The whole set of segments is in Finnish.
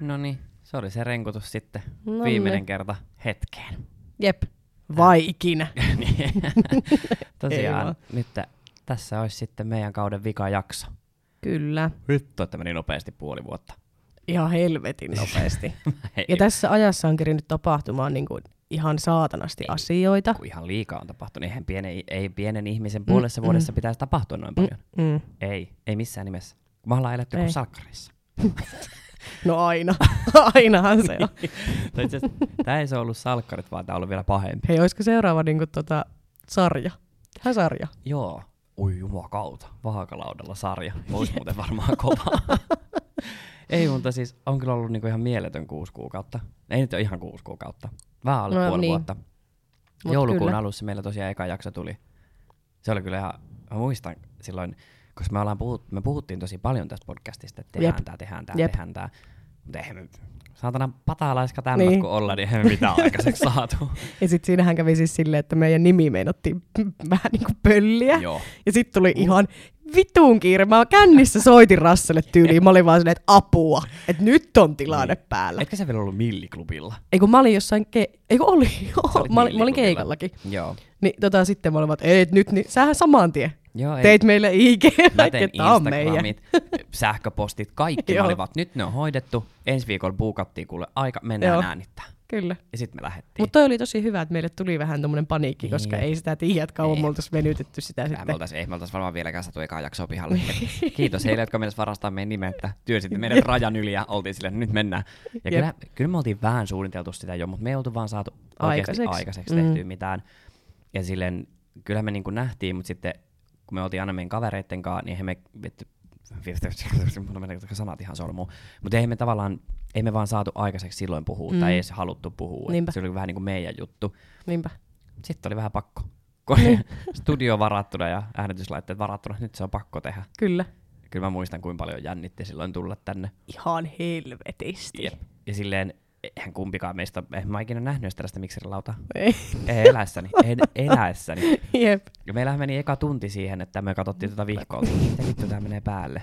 No niin, se oli se renkutus sitten. No Viimeinen niin. kerta hetkeen. Jep. Vai ikinä. Niin. Tosiaan, nyt tässä olisi sitten meidän kauden vika jakso. Kyllä. Vittu, että meni nopeasti puoli vuotta. Ihan helvetin nopeasti. Ja tässä ajassa on kerinyt tapahtumaan niin kuin ihan saatanasti Ei. asioita. kun ihan liikaa on tapahtunut. Eihän pienen, ei pienen ihmisen puolessa vuodessa pitäisi tapahtua noin paljon. Mm. Ei, ei missään nimessä. Me ollaan eletty Ei. kuin salkkarissa. No aina. Ainahan se on. Tää ei se ollut salkkarit, vaan on ollut vielä pahempi. Hei, olisiko seuraava niin kuin, tota, sarja? Tehdään sarja. Joo. Oi jumakauta. Vaakalaudalla sarja. Olisi muuten varmaan kova. ei, mutta siis on kyllä ollut niinku ihan mieletön kuusi kuukautta. Ei nyt ole ihan kuusi kuukautta. Vähän alle No puoli niin. vuotta. Mut Joulukuun kyllä. alussa meillä tosiaan eka jakso tuli. Se oli kyllä ihan, mä muistan silloin, koska me, ollaan puhut, me puhuttiin tosi paljon tästä podcastista, että tehdään Jep. tää, tehdään Jep. tehdään tää. Mutta eihän me, saatana patalaiska tämmöt Niin. kun olla, niin eihän me mitään aikaiseksi saatu. Ja sitten siinähän kävi siis silleen, että meidän nimi meinattiin vähän niin kuin pölliä. Joo. Ja sitten tuli ihan vitun kiire. Mä kännissä soitin Rasselle tyyliin. Mä olin vaan silleen, että apua. Että nyt on tilanne Niin. päällä. Etkö sä vielä ollut milliklubilla? Ei kun mä olin jossain, ke- ei kun oli, olit mä, olin, mä olin keikallakin. Joo. Niin tota sitten mä olin vaan, että nyt, niin sähän saman tien. Joo, ei. Teit meille IG, Mä tein että tää on meidän. Instagramit, sähköpostit, kaikki. Että nyt ne on hoidettu. Ensi viikolla buukattiin kuule aika, mennään Joo. äänittää. Kyllä. Ja sitten me lähdettiin. Mutta toi oli tosi hyvä, että meille tuli vähän tommonen paniikki, Niin. koska ei sitä tiedä, että kauan Ei. me oltais venytetty sitä me sitten. oltais, ei me oltais varmaan vieläkään saatu ekaa jaksoa pihalle. Et Kiitos heille, jotka meinas varastaa meidän nimen, että työsitte meidän rajan yli ja oltiin silleen, nyt mennään. Ja Jep. kyllä, kyllä, me oltiin vähän suunniteltu sitä jo, mutta me ei oltu vaan saatu oikeasti Aikaiseksi. aikaiseksi, aikaiseksi Mm. tehtyä mitään. Ja silleen, kyllä me niinku nähtiin, mutta sitten kun me oltiin aina meidän kavereitten kanssa, niin eihän me, menee sanat ihan sormuun, mutta eihän me tavallaan, ei me vaan saatu aikaiseksi silloin puhua, Mm. tai ei edes haluttu puhua. Niinpä. Se oli vähän niin kuin meidän juttu. Niinpä. Sitten oli vähän pakko. Kun Niin. studio varattuna ja äänityslaitteet varattuna, nyt se on pakko tehdä. Kyllä. Kyllä mä muistan, kuinka paljon jännitti silloin tulla tänne. Ihan helvetisti. Jep. Ja silleen, eihän kumpikaan meistä, eihän mä ikinä nähnyt tällaista mikserilautaa. Ei. Ei eläessäni, en eläessäni. Jep. Ja meillähän meni eka tunti siihen, että me katsottiin tätä vihkoa. Miten vittu tää menee päälle?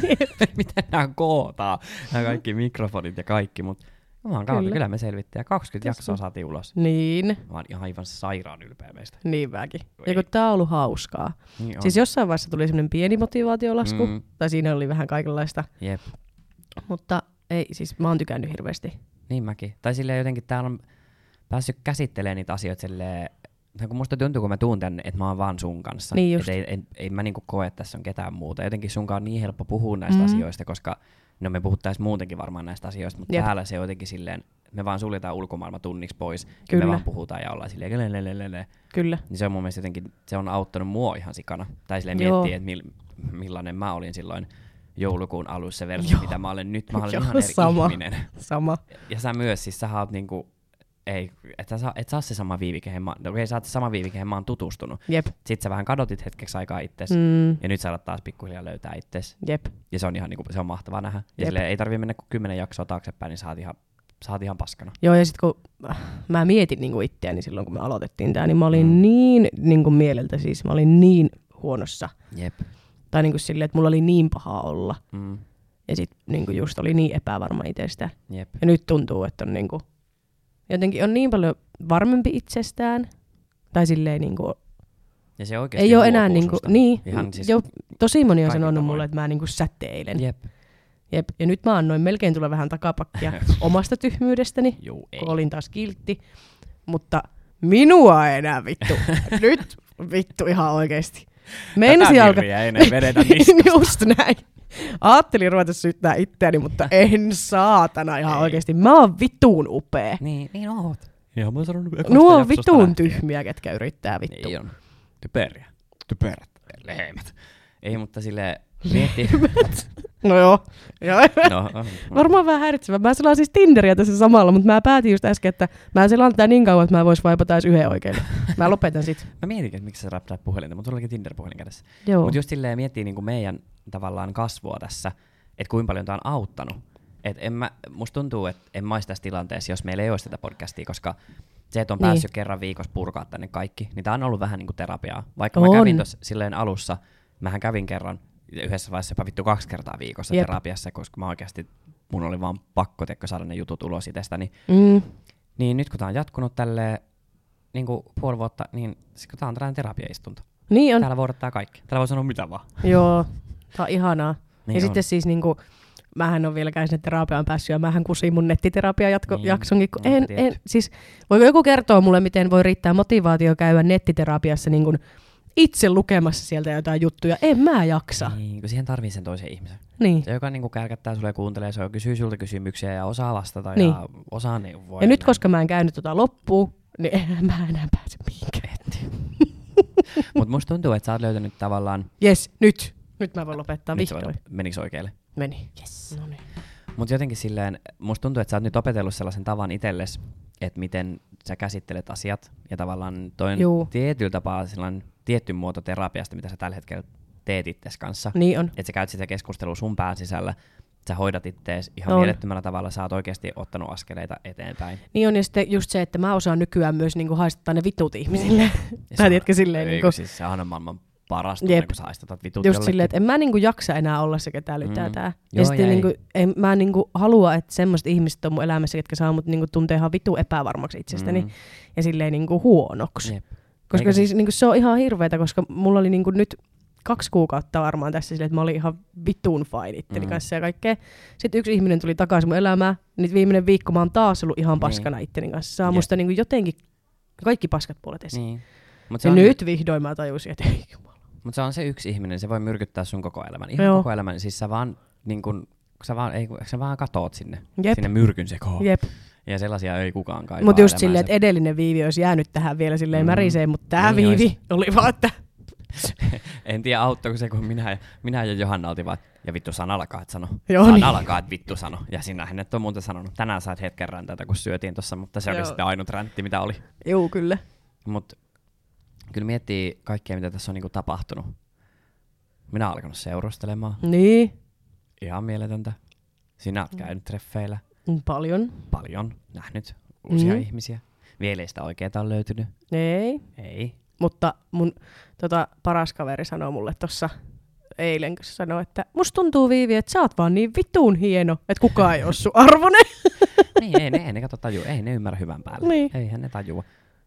Miten nämä kootaan? Nämä kaikki mikrofonit ja kaikki, mutta Jumalan kautta, Kyllä. kyllä me selvittiin. Ja 20 jaksoa Kyllä. saatiin ulos. Niin. Mä oon ihan aivan sairaan ylpeä meistä. Niin mäkin. Ei. Ja kun tää on ollut hauskaa. Niin on. Siis jossain vaiheessa tuli semmoinen pieni motivaatiolasku, mm. tai siinä oli vähän kaikenlaista, Jep. mutta ei, siis mä oon tykännyt hirveästi. Niin mäkin. Tai silleen jotenkin täällä on päässyt käsittelemään niitä asioita silleen, kun musta tuntuu, kun mä tuun tänne, että mä oon vaan sun kanssa. Niin just. Et ei, ei, ei, mä niinku koe, että tässä on ketään muuta. Jotenkin sunkaan on niin helppo puhua näistä Mhm. asioista, koska no me puhuttaisiin muutenkin varmaan näistä asioista, mutta Jep. täällä se jotenkin silleen, me vaan suljetaan ulkomaailma tunniksi pois, ja Kyllä. me vaan puhutaan ja ollaan silleen, lelelelele. Kyllä. niin se on mun mielestä jotenkin, se on auttanut mua ihan sikana. Tai silleen Joo. miettiä, että mil, millainen mä olin silloin joulukuun alussa versus Joo. mitä mä olen nyt. Mä olen Joo, ihan eri sama. ihminen. Sama. Ja sä myös, siis sä oot niinku, ei, et sä, saa- et sä oo se sama viivi, kehen mä, no, okei, sä oot se sama viivi, kehen mä oon tutustunut. Jep. Sit sä vähän kadotit hetkeksi aikaa itses, mm. Ja nyt sä alat taas pikkuhiljaa löytää itses. Jep. Ja se on ihan niinku, se on mahtavaa nähdä. Ja Jep. ei tarvii mennä kuin kymmenen jaksoa taaksepäin, niin sä oot ihan, sä oot ihan paskana. Joo, ja sitten kun mä mietin niin itseäni silloin, kun me aloitettiin tää, niin mä olin Mm. niin, niin kuin mieleltä siis, mä olin niin huonossa. Jep. Tai niin kuin silleen, että mulla oli niin pahaa olla. Mm. Ja sitten niin just oli niin epävarma itsestään. Jep. Ja nyt tuntuu, että on niin kuin, jotenkin on niin paljon varmempi itsestään. Tai silleen niin kuin, Ja se oikeesti ei ole enää niin kuin, niin, Ihan siis jo, tosi moni on sanonut mulle, että mä niin kuin säteilen. Jep. Jep. Ja nyt mä annoin melkein tulla vähän takapakkia omasta tyhmyydestäni, Juu, ei. kun olin taas kiltti. Mutta minua ei enää vittu. nyt vittu ihan oikeesti. Meinasin Tätä virriä ei enää vedetä niskasta. Just näin. Ajattelin ruveta syyttää itseäni, mutta en saatana ihan Ei. oikeesti. Mä oon vittuun upea. Niin, niin oot. Ihan mä ekasta Nuo on vittuun lähtien. tyhmiä, ketkä yrittää vittu. Niin on. Typeriä. Typerät. Lehmät. Ei, mutta sille miettii. No joo. joo. no, Varmaan vähän häiritsevä. Mä selaan siis Tinderiä tässä samalla, mutta mä päätin just äsken, että mä selaan tätä niin kauan, että mä vois vaipata edes yhden oikein. Mä lopetan sit. Mä mietin, että miksi sä räppäät puhelinta, mutta sulla olikin Tinder-puhelin kädessä. Joo. Mutta just silleen miettii niinku meidän tavallaan kasvua tässä, että kuinka paljon tää on auttanut. Et en mä, musta tuntuu, että en mä olisi tässä tilanteessa, jos meillä ei olisi tätä podcastia, koska se, että on Niin. päässyt kerran viikossa purkaa tänne kaikki, niin tää on ollut vähän niinku terapiaa. Vaikka mä On. kävin tuossa silleen alussa, mähän kävin kerran, yhdessä vaiheessa jopa vittu kaksi kertaa viikossa Jep. terapiassa, koska mä oikeasti, mun oli vaan pakko tekkö saada ne jutut ulos itsestäni. Mm. Niin nyt kun tää on jatkunut tälleen niin kuin puoli vuotta, niin sit kun tää on tällainen terapiaistunto. Niin on. Täällä voi odottaa kaikki. Täällä voi sanoa mitä vaan. Joo, tää on ihanaa. Niin ja on. sitten siis niinku, mähän on vieläkään sinne terapiaan päässyt ja mähän kusin mun nettiterapiajaksonkin, Niin, niin, kun oonko en, en, siis voiko joku kertoa mulle, miten voi riittää motivaatio käydä nettiterapiassa niin kuin itse lukemassa sieltä jotain juttuja? En mä jaksa. Niin. Kun siihen tarvii sen toisen ihmisen. niin. Se, joka niinku kärkättää sulle ja kuuntelee, se kysyy sulta kysymyksiä ja osaa vastata Niin. ja osaa neuvoa. Ja nyt näin. koska mä en käynyt tota loppuun, niin en mä enää pääse mihinkään. Mut musta tuntuu, että sä oot löytänyt tavallaan... Jes, nyt. Nyt mä voin lopettaa Nyt vihdoin. Menikö oikealle? Meni. Yes. No niin. Mutta jotenkin silleen, musta tuntuu, että sä oot nyt opetellut sellaisen tavan itsellesi, että miten sä käsittelet asiat. Ja tavallaan toi on Juu. tietyllä tapaa sellainen tietty muoto terapiasta, mitä sä tällä hetkellä teet itses kanssa. Niin on. Että sä käyt sitä keskustelua sun pään sisällä, sä hoidat ittees ihan On. mielettömällä tavalla, sä oot oikeasti ottanut askeleita eteenpäin. Niin on, ja sitten just se, että mä osaan nykyään myös niinku haistattaa ne vitut ihmisille. On- tiedätkö silleen niinku, Siis sehän on maailman paras tunne, Jep. kun sä haistatat vitut just jollekin. silleen, että en mä niinku jaksa enää olla se, ketä lytää Mm. tää. Joo, ja sitten niinku, en, mä niinku halua, että semmoiset ihmiset on mun elämässä, ketkä saa mut niinku tuntea ihan vitu epävarmaksi itsestäni Mm. ja silleen niinku huonoksi. Jep. Koska Eikä siis niinku se on ihan hirveetä, koska mulla oli niinku nyt kaksi kuukautta varmaan tässä silleen, että mä olin ihan vitun fine itteni Mm. kanssa ja kaikkea. Sitten yksi ihminen tuli takaisin mun elämään, niin viimeinen viikko mä oon taas ollut ihan Niin. paskana itteni kanssa. Saa Jep. musta niinku jotenkin kaikki paskat puolet esiin. Niin. Mut se, Ja on, nyt vihdoin mä tajusin, että ei jumala. mut se on se yksi ihminen, se voi myrkyttää sun koko elämän. Ihan Joo. koko elämän. Siis sä vaan, niin kun, sä vaan, ei, sä vaan katoot sinne, Jep. sinne myrkyn sekoon. Jep. Ja sellaisia ei kukaan kaipaa Mutta just silleen, että edellinen viivi olisi jäänyt tähän vielä silleen Mm. märiseen, mutta tämä Niin viivi ois. oli vaan, että En tiedä auttoiko se, kun minä, ja- minä ja Johanna oltiin vaan, ja vittu sanalakaan et sano. Joo, niin. sanalakaan et vittu sano. Ja sinähän et ole muuten sanonut. Tänään sait hetken räntätä, kun syötiin tossa, mutta se oli Joo. sitten ainut räntti, mitä oli. juu kyllä. Mutta kyllä miettii kaikkea, mitä tässä on niinku tapahtunut. Minä olen alkanut seurustelemaan. Niin, Ihan mieletöntä. Sinä oot käynyt treffeillä paljon. paljon, nähnyt uusia Mm. ihmisiä. Vielä ei sitä oikeeta ole löytynyt. Ei, Ei. mutta mun tota, paras kaveri sanoi mulle tossa eilen, kun se sanoi, että musta tuntuu Viivi, että sä oot vaan niin vitun hieno, että kukaan ei ole sun arvonen. niin, ei ne, ei ne kato tajua, ei ne ymmärrä hyvän päälle. Niin. Eihän ne tajua.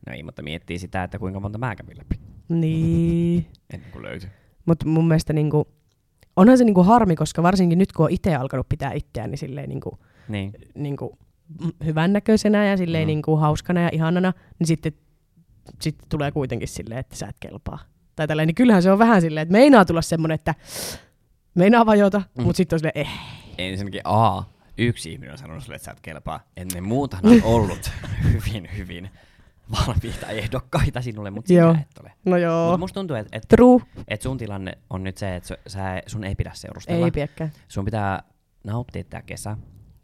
No ei, mutta miettii sitä, että kuinka monta mä kävin läpi niin. ennen kuin löytyi. Mutta mun mielestä niinku, onhan se niinku harmi, koska varsinkin nyt kun on itse alkanut pitää itseään, niin silleen niinku, Niin. niinku hyvännäköisenä ja silleen Mm. niinku hauskana ja ihanana, niin sitten, sitten tulee kuitenkin silleen, että sä et kelpaa. Tai tälleen, niin kyllähän se on vähän silleen, että meinaa tulla semmonen, että meinaa vajota, Mm. mutta sitten on silleen, eh. Ensinnäkin A, yksi ihminen on sanonut sulle, että sä et kelpaa. Ennen muutahan on ollut hyvin, hyvin valmiita ehdokkaita sinulle, mutta sinä et ole. No joo, Mutta musta tuntuu, että et, true, et sun tilanne on nyt se, että sä- sun ei pidä seurustella. ei piekkään. Sun pitää nauttia tää kesä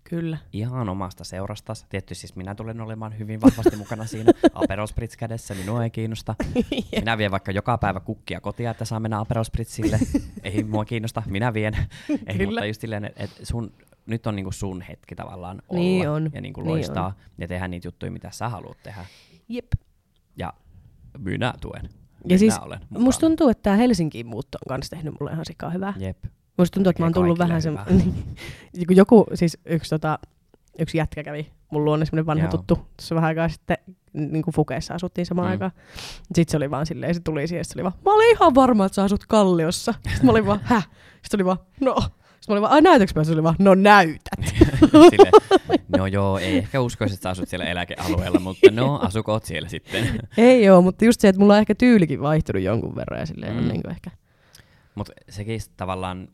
Kyllä. ihan omasta seurastas. Tietysti siis minä tulen olemaan hyvin vahvasti mukana siinä. Aperol Spritz kädessä, minua ei kiinnosta. Minä vien vaikka joka päivä kukkia kotia, että saa mennä Aperol Spritzille. ei mua kiinnosta, minä vien. ei, mutta just silleen, että et sun, nyt on niinku sun hetki tavallaan olla Niin on, ja niinku niin loistaa ja tehdä niitä juttuja, mitä sä haluat tehdä. Jep. Ja minä tuen. Ja minä siis olen musta tuntuu, että tämä Helsinkiin muutto on kanssa tehnyt mulle ihan sikaa hyvää. Jep. Musta tuntuu, että mä oon tullut vähän se... Kun joku, siis yksi, tota, yksi jätkä kävi mun luonne, semmonen vanha Joo. tuttu, tuossa vähän aikaa sitten, niin kuin Fukeessa asuttiin samaan Mm. aikaan. Sitten se oli vaan silleen, se tuli siihen, se oli vaan, mä olin ihan varma, että sä asut Kalliossa. Sitten mä olin vaan, häh? Sitten se oli vaan, no. Sitten mä olin vaan, ai näytäks mä? Se oli vaan, no näytät. Sille, no joo, ei ehkä uskoisi, että sä asut siellä eläkealueella, mutta no, asukoot siellä sitten. Ei joo, mutta just se, että mulla on ehkä tyylikin vaihtunut jonkun verran ja silleen Mm. on niin kuin ehkä. Mutta sekin tavallaan,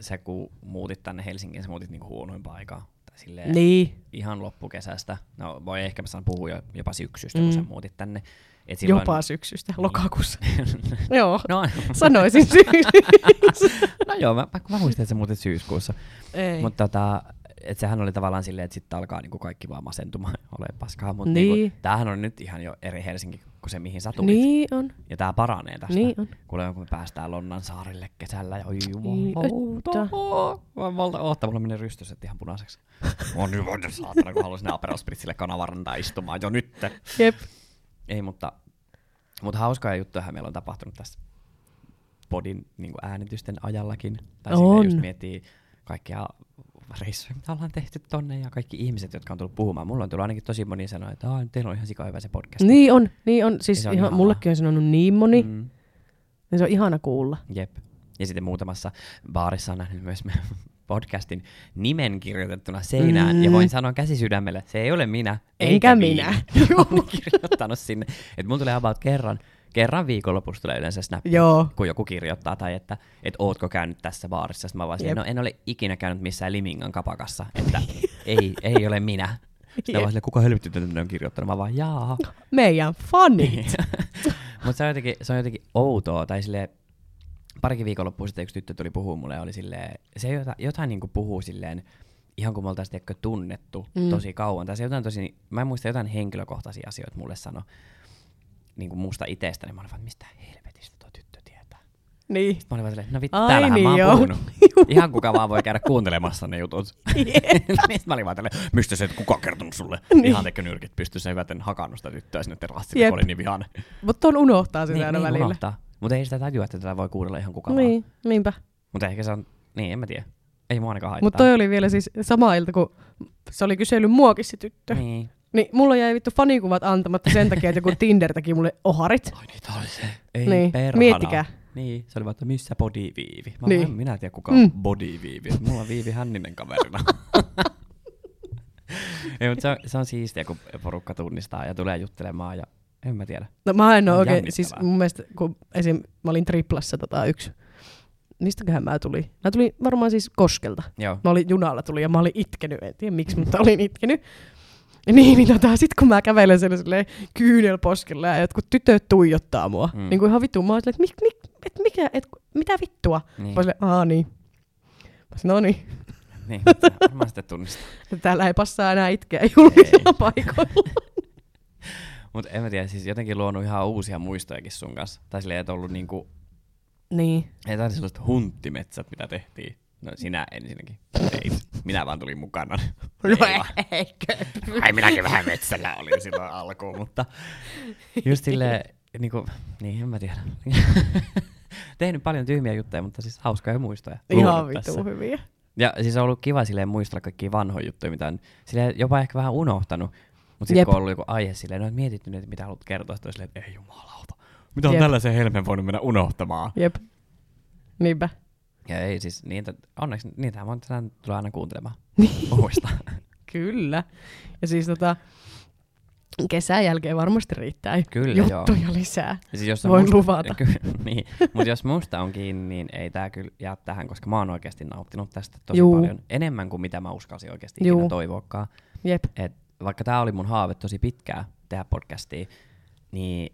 sä kun muutit tänne Helsinkiin, sä muutit niinku huonoimpaan aikaan. Tai silleen Niin, ihan loppukesästä. No voi ehkä mä saan puhua jo, jopa syksystä, kun Mm. sä muutit tänne. Et silloin, jopa syksystä, Niin. lokakuussa. joo, no, sanoisin syyskuussa. no joo, mä, mä, mä muistin, että sä muutit syyskuussa. Ei. Mutta tota, et sehän oli tavallaan silleen, että sitten alkaa niinku kaikki vaan masentumaan ole paskaa. Mutta Niin. niinku, tämähän on nyt ihan jo eri Helsinki kuin se, mihin sä tulit. Niin on, Ja tää paranee tästä. niin on. Kuule, kun me päästään Lonnan saarille kesällä ja oi Niin, jumalauta. Mä valta oottaa, mulla menee rystyset ihan punaiseksi. On nyt on saatana, kun haluaisin Aperol Spritzille kanavarantaa istumaan jo nyt. Jep. Ei, mutta, mutta hauskaa juttuja meillä on tapahtunut tässä podin niin äänitysten ajallakin. Tai On. just miettii kaikkia reissuja, mitä ollaan tehty tonne ja kaikki ihmiset, jotka on tullut puhumaan. Mulla on tullut ainakin tosi moni sanoa, että teillä on ihan sika hyvä se podcast. Niin on, niin on. Siis on ihan, mullekin on sanonut niin moni. Mm. Ja se on ihana kuulla. jep. Ja sitten muutamassa baarissa on nähnyt myös meidän podcastin nimen kirjoitettuna seinään. Mm. Ja voin sanoa käsisydämellä, se ei ole minä. Enkä eikä minä. Viivi. on kirjoittanut sinne. Että mulla tulee about kerran, kerran viikonlopussa tulee yleensä snappi, Joo. kun joku kirjoittaa, tai että et ootko käynyt tässä baarissa. Sitten mä vaan no en ole ikinä käynyt missään Limingan kapakassa, että ei, ei ole minä. Sitten vaan kuka helvetti tänne on kirjoittanut? Mä vaan, jaa. Meidän fanit. Mutta se, on jotenkin, se on jotenkin outoa, tai sille parikin viikonloppua sitten yksi tyttö tuli puhua mulle, oli silleen, se jotain, jotain niin puhuu silleen, ihan kuin me oltaisiin tunnettu Mm. mm. tosi kauan. Tai se jotain tosi, mä en muista jotain henkilökohtaisia asioita mulle sano niin kuin musta itsestäni. Mä olin vaan, mistä helvetistä tuo tyttö tietää. niin. Sitten mä olin vaan silleen, no vittu, Ai täällähän niin, mä oon joo. puhunut. Ihan kuka vaan voi käydä kuuntelemassa ne jutut. Sitten mä olin vaan tälleen, mistä se, että kuka on kertonut sulle? Niin. Ihan tekö nyrkit pystyssä, hyvä, en hakannut sitä tyttöä sinne terassille, Jep. kun oli niin vihainen. Mutta on unohtaa sitä Niin, aina niin välillä. unohtaa. Mutta ei sitä tajua, että tätä voi kuunnella ihan kuka vaan. Niin, niinpä. Mutta ehkä se on, niin en mä tiedä. Ei mua ainakaan haittaa. Mutta toi oli vielä siis sama ilta, kun se oli kysellyt muakin se tyttö. Niin. Niin. mulla jäi vittu fanikuvat antamatta sen takia, että joku Tinder teki mulle oharit. Ai niitä oli se. Ei Niin, perhana. miettikää. Niin, se oli vaan, että missä Body Viivi. Mä, Niin. niin. minä en tiedä kuka Mm. on Body Viivi. Mulla on Viivi Hänninen kaverina. Ei, mutta se on, se on siistiä, kun porukka tunnistaa ja tulee juttelemaan ja en mä tiedä. No mä en ole oikein, siis mun mielestä, kun esim. mä olin triplassa tota yksi, mistäköhän mä tulin? Mä tulin varmaan siis Koskelta. Joo. Mä olin junalla tuli ja mä olin itkenyt, en tiedä miksi, mutta olin itkenyt. Niin, niin tota, sit kun mä kävelen siellä silleen kyynelposkella ja jotkut tytöt tuijottaa mua, mm. Niin kuin ihan vittu, mä oon silleen, että mik, mik, et mikä, et, mitä vittua? Niin, Mä oon silleen, aa niin. Mä sanoin, no niin, niin sitten tunnistaa. että täällä ei passaa enää itkeä julkisilla paikoilla. Mutta en mä tiedä, siis jotenkin luonut ihan uusia muistojakin sun kanssa. Tai silleen, että ollut niinku, niin. ei tää sellaiset hunttimetsät, mitä tehtiin. No sinä ensinnäkin. Ei, minä vaan tulin mukana. No eikö? Ai minäkin vähän metsällä olin silloin alkuun, mutta just silleen, niin kuin, niin en mä tiedä. Tehnyt paljon tyhmiä juttuja, mutta siis hauskoja muistoja. Ihan vittu hyviä. Ja siis on ollut kiva silleen muistella kaikkia vanhoja juttuja, mitä on silleen jopa ehkä vähän unohtanut. Mutta sitten kun on ollut joku aihe silleen, no mietitty nyt, mitä haluat kertoa, sitten silleen, että ei jumalauta. Mitä on Jep. tällaisen helmen voinut mennä unohtamaan? Jep. Niinpä. Ja ei siis, niitä, onneksi niitä tänään tulee aina kuuntelemaan Niin. uudestaan. Kyllä. Ja siis tota, kesän jälkeen varmasti riittää Kyllä, juttuja joo. lisää. Ja siis jos Voin musta, luvata. Niin, mutta jos musta on kiinni, niin ei tää kyllä jää tähän, koska mä oon oikeasti nauttinut tästä tosi Juu. paljon. Enemmän kuin mitä mä uskalsin oikeasti Juu. ikinä toivoakaan. Jep. Et vaikka tää oli mun haave tosi pitkää tehdä podcastia, niin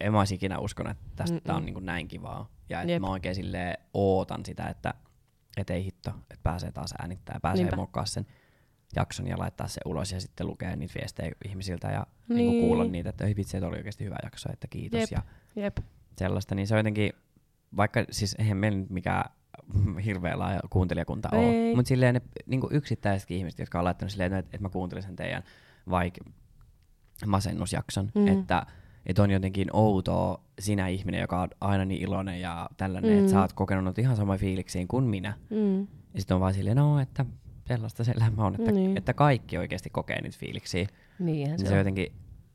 en mä olisi ikinä uskonut, että tästä Mm-mm. tää on niin kuin näin kivaa. Ja että mä oikein silleen ootan sitä, että et ei hitto, että pääsee taas äänittää ja pääsee Niinpä. muokkaa sen jakson ja laittaa se ulos ja sitten lukea niitä viestejä ihmisiltä ja niin. Niin. Kuulla niitä, että ei vitsi, että oli oikeasti hyvä jakso, että kiitos. Jep. Ja Jep. sellaista, niin se on jotenkin, vaikka siis eihän meillä nyt mikään hirveä laaja kuuntelijakunta Ei. ole, mutta silleen ne niin yksittäisetkin ihmiset, jotka on laittanut silleen, että, että mä kuuntelin sen teidän vaikka masennusjakson, mm. että, että on jotenkin outoa sinä ihminen, joka on aina niin iloinen ja tällainen, mm. Että sä oot kokenut ihan samoja fiiliksiä kuin minä. Mm. Ja sitten on vaan silleen, no, että sellaista se elämä on, että, Niin. että kaikki oikeasti kokee niitä fiiliksiä. Niinhän Niin se se on. jotenkin,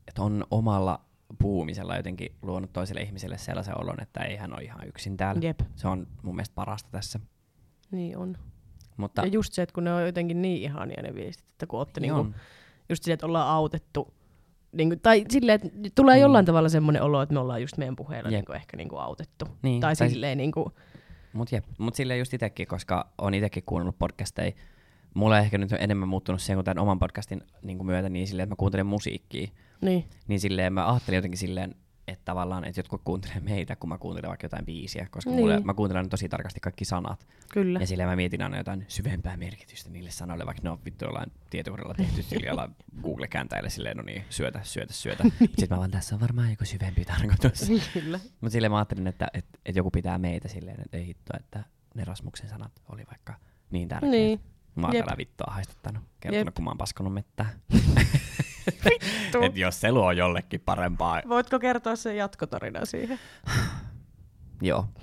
että on omalla puhumisella jotenkin luonut toiselle ihmiselle sellaisen olon, että ei hän ole ihan yksin täällä. Jep. Se on mun mielestä parasta tässä. Niin on. Mutta Ja just se, että kun ne on jotenkin niin ihania ne viestit, että kun ootte niin niinku, just se, että ollaan autettu, niinku, tai silleen, että tulee Mm. jollain tavalla semmoinen olo, että me ollaan just meidän puheella Jep. niinku ehkä niinku autettu. Niin, Tai tai- silleen niinku, Mut jep, mut silleen just itekin, koska on itekin kuunnellut podcasteja. Mulla on ehkä nyt enemmän muuttunut sen kuin tämän oman podcastin niin myötä, niin silleen, että mä kuuntelen musiikkia. niin, Niin silleen mä ajattelin jotenkin silleen, että tavallaan, että jotkut kuuntelee meitä, kun mä kuuntelen vaikka jotain biisiä, koska Niin. niin. mulle, mä kuuntelen tosi tarkasti kaikki sanat. kyllä. Ja silleen mä mietin aina jotain syvempää merkitystä niille sanoille, vaikka ne on vittu jollain tietokoneella tehty sillä jollain Google-kääntäjille silleen, no niin, syötä, syötä, syötä. Sitten mä vaan, tässä on varmaan joku syvempi tarkoitus. kyllä. Mutta silleen mä ajattelin, että, että, että joku pitää meitä silleen, että ei hitto, että ne Rasmuksen sanat oli vaikka niin tärkeät. Niin. Mä oon Jep. täällä vittua haistuttanut, kertonut, Jep. kun mä oon paskonut mettää. Vittu. Et jos se luo jollekin parempaa. Voitko kertoa sen jatkotarina siihen? Joo.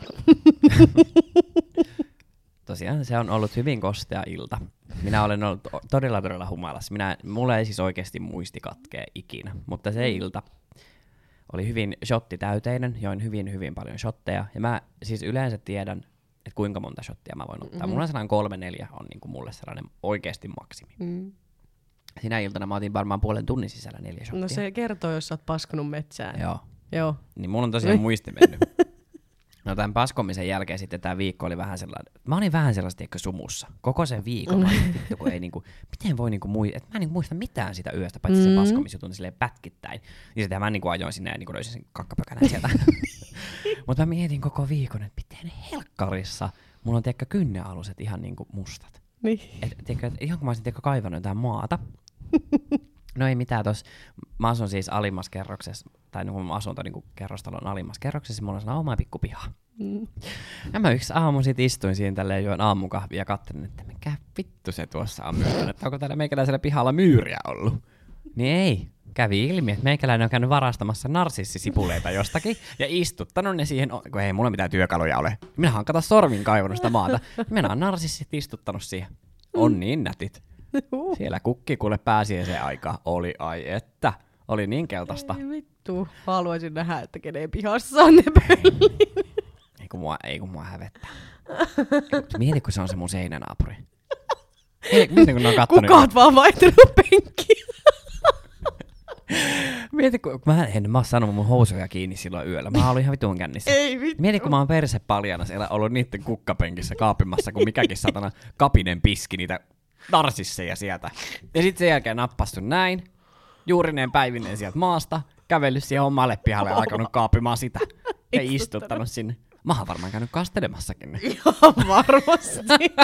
Tosiaan se on ollut hyvin kostea ilta. Minä olen ollut todella todella humalassa. Minä, mulla ei siis oikeasti muisti katkee ikinä, mutta se ilta oli hyvin shotti-täyteinen, join hyvin hyvin paljon shotteja. Ja mä siis yleensä tiedän, että kuinka monta shottia mä voin ottaa. Mm-hmm. Mulla on sellainen kolme neljä on niinku mulle sellainen oikeasti maksimi. Mm. Sinä iltana mä otin varmaan puolen tunnin sisällä neljä shottia. No se kertoo, jos sä oot paskonut metsään. Joo. Joo. Niin mulla on tosiaan muisti mennyt. No tämän paskomisen jälkeen sitten tämä viikko oli vähän sellainen, mä olin vähän sellaista ehkä sumussa. Koko sen viikon, olin, vittu, kun ei niinku, miten voi niinku mui, että mä en niinku muista mitään sitä yöstä, paitsi mm. se paskomisjutun silleen pätkittäin. Niin sitten mä niinku ajoin sinne ja niinku löysin sen kakkapökänän sieltä. Mutta mä mietin koko viikon, että miten helkkarissa mulla on tiedäkö kynnealuset ihan niinku mustat. Niin. Et, tiedätkö, et ihan kun mä olisin tiedätkö, kaivannut jotain maata. No ei mitään tos. Mä asun siis alimmassa kerroksessa, tai niin mun asunto niin kerrostalon alimmassa kerroksessa, mulla on sellainen oma pikku piha. Mm. Ja mä yksi aamu sit istuin siinä tälleen join aamukahvia ja katselin, että mikä vittu se tuossa on myynyt, että onko täällä meikäläisellä pihalla myyriä ollut. Niin ei. Kävi ilmi, että meikäläinen on käynyt varastamassa narsissisipuleita jostakin ja istuttanut ne siihen, kun ei mulla mitään työkaluja ole. Minä olen kato sormin kaivannut sitä maata. Minä olen narsissit istuttanut siihen. On niin nätit. Siellä kukki kuule pääsiäiseen aika oli, ai että, oli niin keltaista. Ei vittu. Haluaisin nähdä, että kenen pihassa on ne pöllit. Ei kun mua, ei kun mua hävettää. Mieti, kun se on se mun seinänaapuri. Mieti, mieti kun ne on kattonut. Kuka oot vaan vaihtanut? Mieti, kun mä en mä oon sanonut mun housuja kiinni silloin yöllä. Mä olin ihan vitun kännissä. Ei vittu. Mieti, kun mä oon perse paljana siellä ollut niitten kukkapenkissä kaapimassa, kun mikäkin satana kapinen piski niitä narsisseja sieltä. Ja sitten sen jälkeen nappastu näin, juurineen päivinen sieltä maasta, kävellyt siihen omalle pihalle ja alkanut kaapimaan sitä. Ja istuttanut sinne. Mä oon varmaan käynyt kastelemassakin. Ihan varmasti.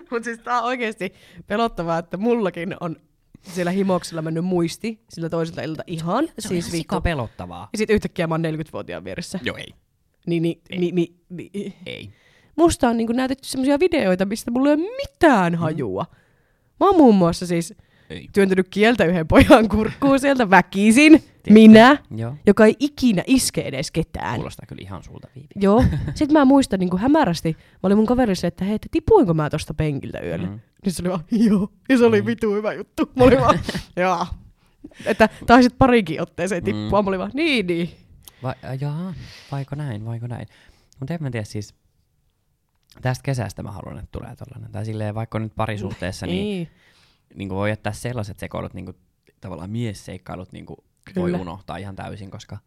Mutta siis tää on oikeesti pelottavaa, että mullakin on siellä himoksella mennyt muisti sillä toiselta ilta ihan. Se on siis ihan vittu. sika pelottavaa. Ja sit yhtäkkiä mä oon 40-vuotiaan vieressä. Joo, ei. Niin, niin, niin, niin, niin. Ei. Musta on niinku näytetty semmosia videoita, mistä mulla ei ole mitään hajua. Mä oon muun muassa siis Ei. työntänyt kieltä yhden pojan kurkkuun sieltä väkisin. Minä, Joo. joka ei ikinä iske edes ketään. Kuulostaa kyllä ihan sulta viivi. Joo. Sitten mä muistan niin hämärästi, mä olin mun kaverissa, että hei, että tipuinko mä tosta penkiltä yöllä? Mm. Mm. Niin se oli vaan, joo. Ja se oli Mm. vitu hyvä juttu. Mä olin vaan, joo. Että taisit parikin otteeseen tippua. Mm. Mä olin vaan, niin, niin. Vai, äh, jaa, vaiko näin, vaiko näin. Mutta en mä tiedä siis, tästä kesästä mä haluan, että tulee tollanen. Tai silleen, vaikka nyt parisuhteessa, niin, Niin. niin voi jättää sellaiset sekoilut, niin kuin, tavallaan miesseikkailut niin kuin voi unohtaa ihan täysin, koska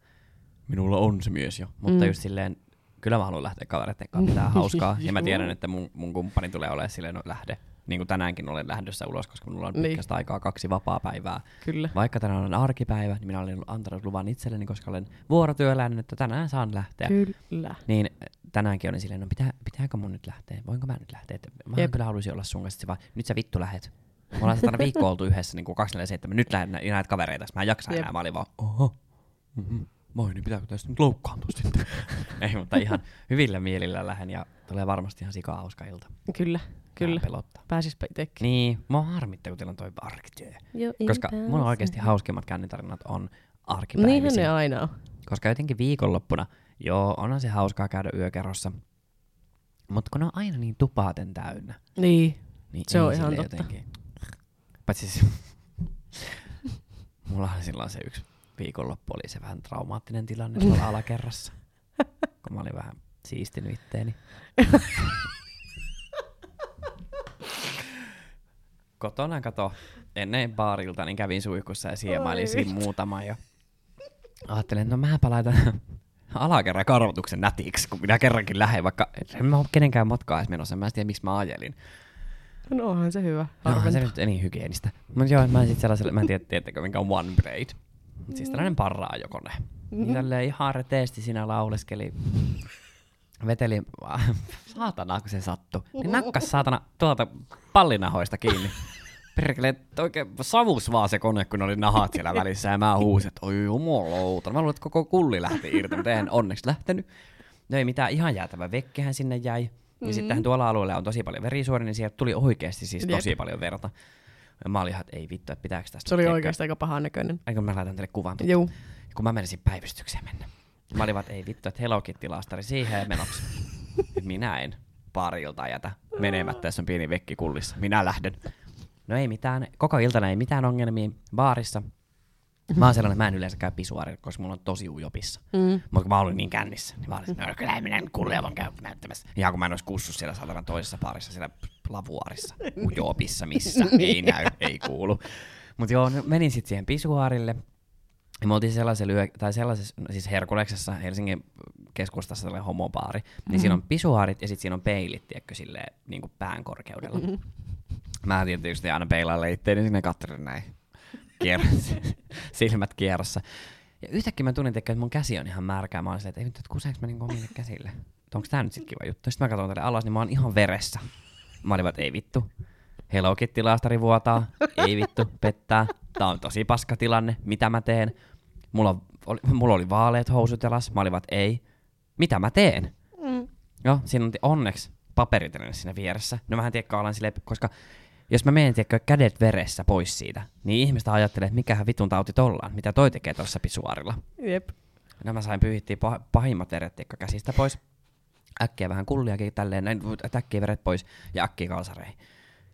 minulla on se mies jo. Mutta Mm. just silleen, kyllä mä haluan lähteä kavereiden kanssa pitää hauskaa. ja mä tiedän, että mun, mun kumppani tulee olemaan silleen, no lähde. Niin kuin tänäänkin olen lähdössä ulos, koska minulla on Niin. pitkästä aikaa kaksi vapaa päivää. Kyllä. Vaikka tänään on arkipäivä, niin minä olen antanut luvan itselleni, koska olen vuorotyöläinen, että tänään saan lähteä. Kyllä. Niin tänäänkin olin silleen, no pitää, pitääkö mun nyt lähteä? Voinko mä nyt lähteä? Mä Jep. kyllä haluaisin olla sun kanssa, vaan, nyt sä vittu lähet. Me ollaan satana viikko oltu yhdessä niin kuin 247, nyt lähden nä- näitä kavereita, mä en jaksa Jep. enää. Mä olin vaan, oho, mm-hmm. moi, niin pitääkö tästä nyt loukkaantua sitten? Ei, mutta ihan hyvillä mielillä lähden ja tulee varmasti ihan sikaa hauska ilta. Kyllä. Kyllä. Pelottaa. Pääsis itsekin. Niin, mua harmittaa, kun teillä on toi arkityö. Joo, Koska mulla on oikeasti hauskimmat kännitarinat on arkipäivisin. Niinhän ne aina on. Koska jotenkin viikonloppuna, joo, onhan se hauskaa käydä yökerrossa. Mutta kun ne on aina niin tupaaten täynnä, Niin. niin Se on ihan totta. jotenkin. Paitsi siis, mulla oli silloin se yksi viikonloppu, oli se vähän traumaattinen tilanne tuolla alakerrassa. kun mä olin vähän siistinyt itteeni. Kotona kato, ennen baarilta, niin kävin suihkussa ja siemailin siinä muutama ja ajattelin, että no mäpä laitan alakerran karvotuksen nätiksi, kun minä kerrankin lähden, vaikka en mä ole kenenkään matkaa edes menossa, mä en tiedä miksi mä ajelin. No onhan se hyvä. No, onhan se nyt niin hygienistä. Mutta joo, mä en sit sellaiselle, mä en tiedä, tiedättekö minkä on One Braid. Mut Siis tällainen parraajokone. Niin tälleen ihan reteesti siinä lauleskeli. Veteli, saatana kun se sattui. Niin nakkas saatana tuolta pallinahoista kiinni. Perkele, että oikein savus vaan se kone, kun oli nahat siellä välissä ja mä huusin, että oi jumalauta. Mä luulen, että koko kulli lähti irti, mutta eihän onneksi lähtenyt. No ei mitään, ihan jäätävä vekkehän sinne jäi. Ja sittenhän tuolla alueella on tosi paljon verisuonia, niin sieltä tuli oikeasti siis Jep. tosi paljon verta. Ja mä olin ihan, että ei vittu, että pitääkö tästä Se oli oikeasti aika pahan näköinen. Eikö mä laitan teille kuvan? Juu. Kun mä menisin päivystykseen mennä. Mä olin vaan, ei vittu, että Hello Kitty-laastari siihen menoksi. Minä en parilta jätä menemättä, jos on pieni vekki kullissa. Minä lähden. No ei mitään, koko iltana ei mitään ongelmia baarissa. Mä oon sellainen, mä en yleensä käy pisuaarilla, koska mulla on tosi ujopissa. Mm. Mutta kun mä olin niin kännissä, niin mä olin, no kyllä ei minä nyt kullia vaan käy näyttämässä. Ihan kun mä en olisi kussu siellä saatanan toisessa parissa, siellä lavuarissa, ujopissa, missä, ei näy, ei kuulu. Mutta joo, no menin sitten siihen pisuaarille. Ja me oltiin sellaisessa, lyö, tai sellaisessa, no siis Herkuleksessa, Helsingin keskustassa tällainen homobaari. Niin Mm-hmm. siinä on pisuaarit ja sitten siinä on peilit, tiedätkö, silleen niin kuin pään korkeudella. Mm-hmm. Mä tietysti aina peilaille itteeni sinne katselin näin kier- silmät kierrossa. Ja yhtäkkiä mä tunnin, että mun käsi on ihan märkää. Mä olin silleen, että ei vittu, että kuseeks mä niin omille käsille? Onko tää nyt sit kiva juttu? Sitten mä katson tälle alas, niin mä oon ihan veressä. Mä olin vaan, että ei vittu. Hello Kitty laastari vuotaa. Ei vittu, pettää. Tää on tosi paska tilanne. Mitä mä teen? Mulla, oli, mulla oli vaaleet housut jalas. Mä että ei. Mitä mä teen? Mm. Joo, siinä on onneksi paperitellen siinä vieressä. No mähän tiedä, alan silleen, koska jos mä menen tiedätkö, kädet veressä pois siitä, niin ihmistä ajattelee, että mikähän vitun tauti tollaan, mitä toi tekee tuossa pisuarilla. Jep. No mä sain pyyhittiin pah- pahimmat veret tiedätkö, käsistä pois. Äkkiä vähän kulliakin tälleen, näin äkkiä veret pois ja äkkiä kalsareihin.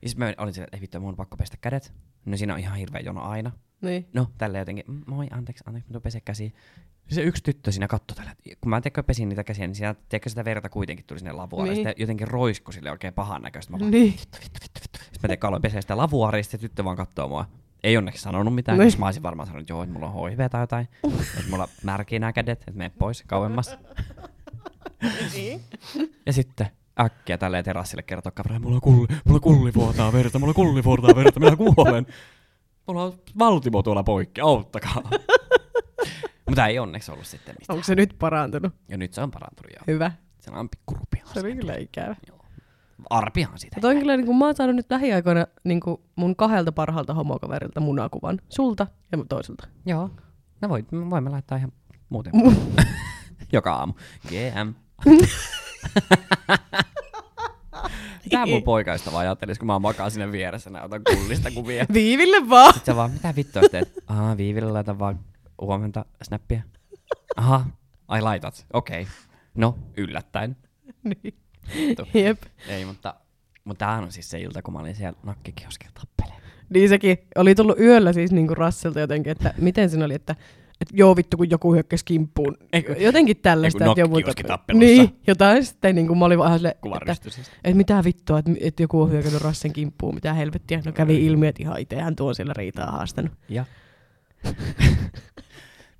Ja sit mä olin silleen, että ei vittu, mun on pakko pestä kädet. No siinä on ihan hirveä jono aina. Niin. No, tälle jotenkin, "Mm, moi, anteeksi, anteeksi, mä tuun pesee käsiä. Ja se yksi tyttö siinä katsoi tällä, kun mä tiedätkö, pesin niitä käsiä, niin siinä tiedätkö, sitä verta kuitenkin tuli sinne lavuaarille. Niin. Sitten jotenkin roisku sille oikein pahan näköistä. Mä vaan, Niin. vittu, vittu, vittu, vittu. Sitten mä tein kaloin pesee sitä lavuaaria, sitten se tyttö vaan katsoo mua. Ei onneksi sanonut mitään, Niin. niin. mä olisin varmaan sanonut, että joo, että mulla on HIV tai jotain. että mulla märkii nämä kädet, että mene pois kauemmas. Niin. Ja sitten äkkiä tälleen terassille kertoo kaverille, mulla on kulli, mulla on kulli vuotaa verta, mulla on kulli vuotaa verta, minä kuolen. Mulla on valtimo tuolla poikki, auttakaa. Mutta ei onneksi ollut sitten mitään. Onko se nyt parantunut? Ja nyt se on parantunut jo. Hyvä. Se on pikkurupia. Se oli kyllä ikävä. Joo. Arpihan sitä. Toi on kyllä, niin kuin, mä oon saanut nyt lähiaikoina niin kuin mun kahdelta parhaalta homokaverilta munakuvan. Sulta ja toiselta. Joo. No voi, me voimme laittaa ihan muuten. Joka aamu. GM. Mitä mun poikaista vaan ajattelis, kun mä makaan sinne vieressä, näytän kullista kuvia. Viiville vaan! Sitten vaan, mitä vittua teet? Aha, Viiville laitan vaan huomenta snappia. Aha, ai laitat. Okei. Okay. No, yllättäen. niin. Jep. Ei, mutta, mutta tämähän on siis se ilta, kun mä olin siellä nakkikioskilla tappeleen. Niin sekin oli tullut yöllä siis niinku Rassilta jotenkin, että miten siinä oli, että että joo vittu, kun joku hyökkäsi kimppuun. Jotenkin tällaista. Eiku että joku- nokkikioskitappelussa. Niin, jotain sitten niin kuin mä olin vähän silleen, että, että mitä vittua, että, että joku on hyökännyt Rassen kimppuun, mitä helvettiä. No kävi ilmi, että ihan itsehän tuo siellä riitaa haastanut. Ja.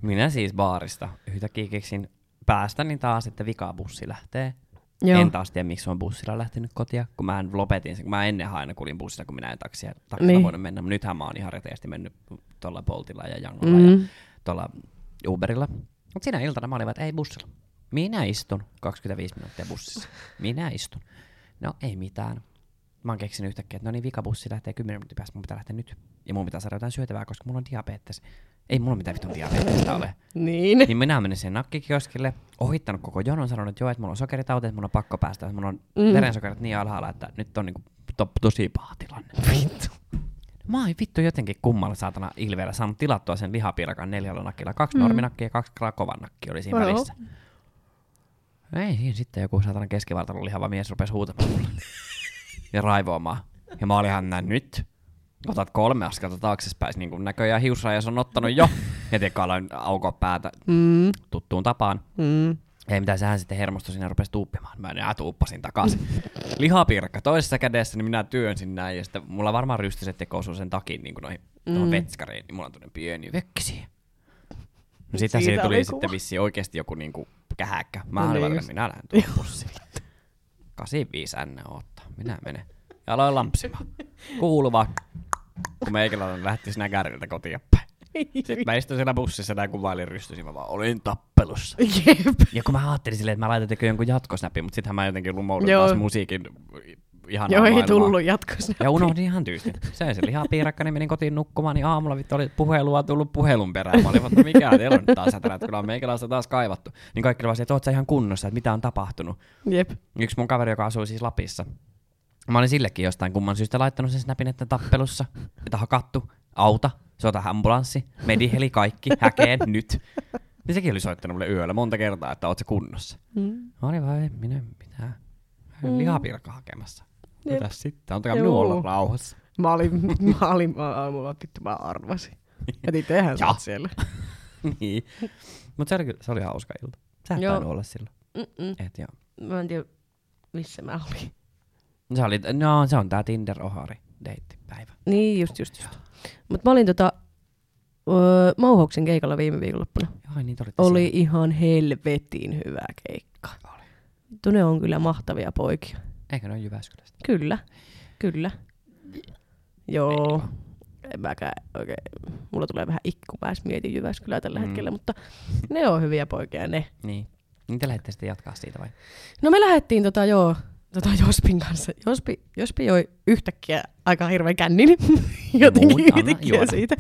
Minä siis baarista yhtäkkiä keksin päästä, niin taas, että vikabussi lähtee. Joo. En taas tiedä, miksi on bussilla lähtenyt kotia, kun mä lopetin sen, mä ennen aina kulin bussilla, kun minä en taksia, taksilla Niin. voinut mennä. Mutta nythän mä oon ihan reteästi mennyt tuolla Boltilla ja Jangolla mm. ja Mm. Tuolla Uberilla. Mutta siinä iltana mä olin, että ei bussilla. Minä istun 25 minuuttia bussissa. Minä istun. No ei mitään. Mä oon keksinyt yhtäkkiä, että no niin, vikabussi lähtee 10 minuutin päästä, mun pitää lähteä nyt. Ja mun pitää saada jotain syötävää, koska mulla on diabetes. Ei mulla mitään vitun diabetesta ole. Niin. Niin minä menin sen nakkikioskille, ohittanut koko jonon, sanonut, että joo, että mulla on sokeritauti, että mulla on pakko päästä, että mulla on Mm. mm. verensokerit niin alhaalla, että nyt on niinku to, tosi paha tilanne. Vittu. Mä oon vittu jotenkin kummalla saatana ilveellä saanut tilattua sen lihapiirakan neljällä nakilla. Kaksi Mm. norminakkia ja kaksi kovan nakkia oli siinä Joo. välissä. Ei, siinä sitten joku saatana keskivartalon lihava mies rupesi huutamaan mulle. ja raivoamaan. Ja mä olinhan näin nyt. Otat kolme askelta taaksepäin, niin kuin näköjään hiusrajas on ottanut jo. Tiedätkö, aloin aukoa päätä Mm. tuttuun tapaan. Mm. Ei mitään, sehän sitten hermostui sinne ja rupesi tuuppimaan. Mä enää tuuppasin takaisin. Lihapiirakka toisessa kädessä, niin minä työnsin näin. Ja sitten mulla varmaan rystyset teko osui sen takin niin kuin noihin Mm. vetskariin. Niin mulla on tämmöinen pieni vekkisi. No sitten siitä tuli kuva. sitten vissiin oikeasti joku niinku kähäkkä. Mä No olin niin minä lähden tuohon bussiin. 85 N ottaa. Minä menen. Ja aloin lampsimaan. Kuulu vaan, kun meikäläinen lähti snäkäriltä kotiin päin. Sitten mä istuin siellä bussissa ja kuvailin rystysin, mä vaan olin tappelussa. Jep. Ja kun mä ajattelin silleen, että mä laitan tekö jonkun jatkosnäpin, mutta sittenhän mä jotenkin lumoudun Joo. taas musiikin ihan Joo, ei tullut jatkossa. Ja unohdin ihan tyystin. Se se lihapiirakka, niin menin kotiin nukkumaan, niin aamulla vittu oli puhelua tullut puhelun perään. Mä olin, että mikä teillä on nyt taas hätänä, että kyllä on meikäläistä taas kaivattu. Niin kaikki oli vaan, että oot sä ihan kunnossa, että mitä on tapahtunut. Jep. Yksi mun kaveri, joka asuu siis Lapissa. Mä olin sillekin jostain kumman syystä laittanut sen snapin, että tappelussa, että hakattu, auta, soita ambulanssi, mediheli kaikki, häkeen nyt. Niin sekin oli soittanut mulle yöllä monta kertaa, että oot se kunnossa. Mm. Mä olin vaan, ei minä olin Mm. lihapirkka hakemassa. Jep. Mitäs sitten? Antakaa Juu. minun olla rauhassa. Mä olin, mä olin mä aamulla, vittu mä arvasin. Mä tiedän, tehän sä siellä. niin. Mutta se oli, kyllä- se oli hauska ilta. Sä et tainnut olla silloin. Mm-mm. Et joo. Mä en tiedä, missä mä olin. Se, oli, no, se on tää Tinder-ohari deittipäivä. Niin, just, just, just. Mut mä olin tota, öö, Mauhoksen keikalla viime viikonloppuna. Ai olitte Oli siellä. ihan helvetin hyvä keikka. Oli. Vittu, ne on kyllä mahtavia poikia. Eikö ne ole Jyväskylästä? Kyllä, kyllä. Joo. Ei. En mäkään oikein. Mulla tulee vähän ikku, mä mietin Jyväskylää tällä Mm. hetkellä, mutta ne on hyviä poikia ne. Niin. Niin te lähdette sitten jatkaa siitä vai? No me lähdettiin tota joo, tota Jospin kanssa. Jospi, Jospi joi yhtäkkiä aika hirveän kännin. Jotenkin yhtäkkiä siitä.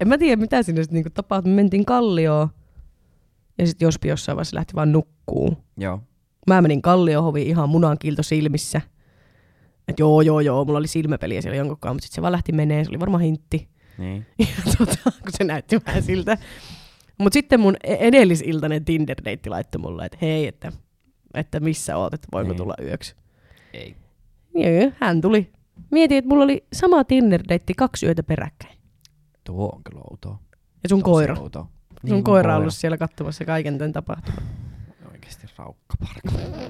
En mä tiedä mitä sinne sitten niinku tapahtui. Me mentiin Kallioon ja sitten Jospi jossain vaiheessa lähti vaan nukkuu. Joo. Mä menin Kalliohoviin ihan munankilto silmissä. Et joo, joo, joo, mulla oli silmäpeliä siellä jonkun kanssa, mutta sitten se vaan lähti menee, se oli varmaan hintti. Niin. Ja tota, kun se näytti vähän siltä. Mutta sitten mun e- edellisiltainen Tinder-deitti laittoi mulle, että hei, että, että missä oot, että voinko Niin. tulla yöksi. Ei. Joo, hän tuli. Mietin, että mulla oli sama Tinder-deitti kaksi yötä peräkkäin. Tuo on kyllä outoa. Ja sun Tosi koira. outoa. Sun mun koira on ollut siellä katsomassa kaiken tämän tapahtuman. Oikeesti raukkaparka.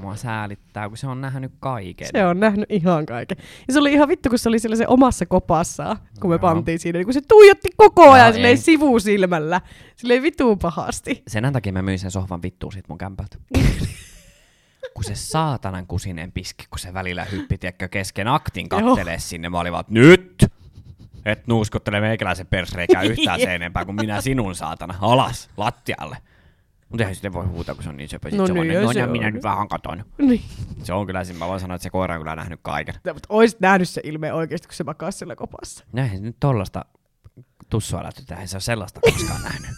Mua säälittää, kun se on nähnyt kaiken. Se on nähnyt ihan kaiken. Ja se oli ihan vittu, kun se oli siellä se omassa kopassaan, kun me Joo. pantiin siinä. Niin kun se tuijotti koko ajan No silleen ei. sivusilmällä. Silleen vitun pahasti. Sen takia mä myin sen sohvan vittuun siitä mun kämpältä. kun se saatanan kusinen piski, kun se välillä hyppi, tiedätkö, kesken aktin kattelee sinne. Mä olin vaan, nyt! Et nuuskuttele meikäläisen persreikää yhtään sen enempää kuin minä sinun saatana. Alas, lattialle. Mutta eihän sitten voi huutaa, kun se on niin söpö. No se on niin, vaan, ja no, se on. minä nyt vähän katon. Niin. Se on kyllä, mä voin sanoa, että se koira on kyllä nähnyt kaiken. Ja, mutta oisit nähnyt se ilme oikeasti, kun se makasi siellä kopassa. Näin se nyt tollasta tussua lähty, eihän se ole sellaista koskaan nähnyt.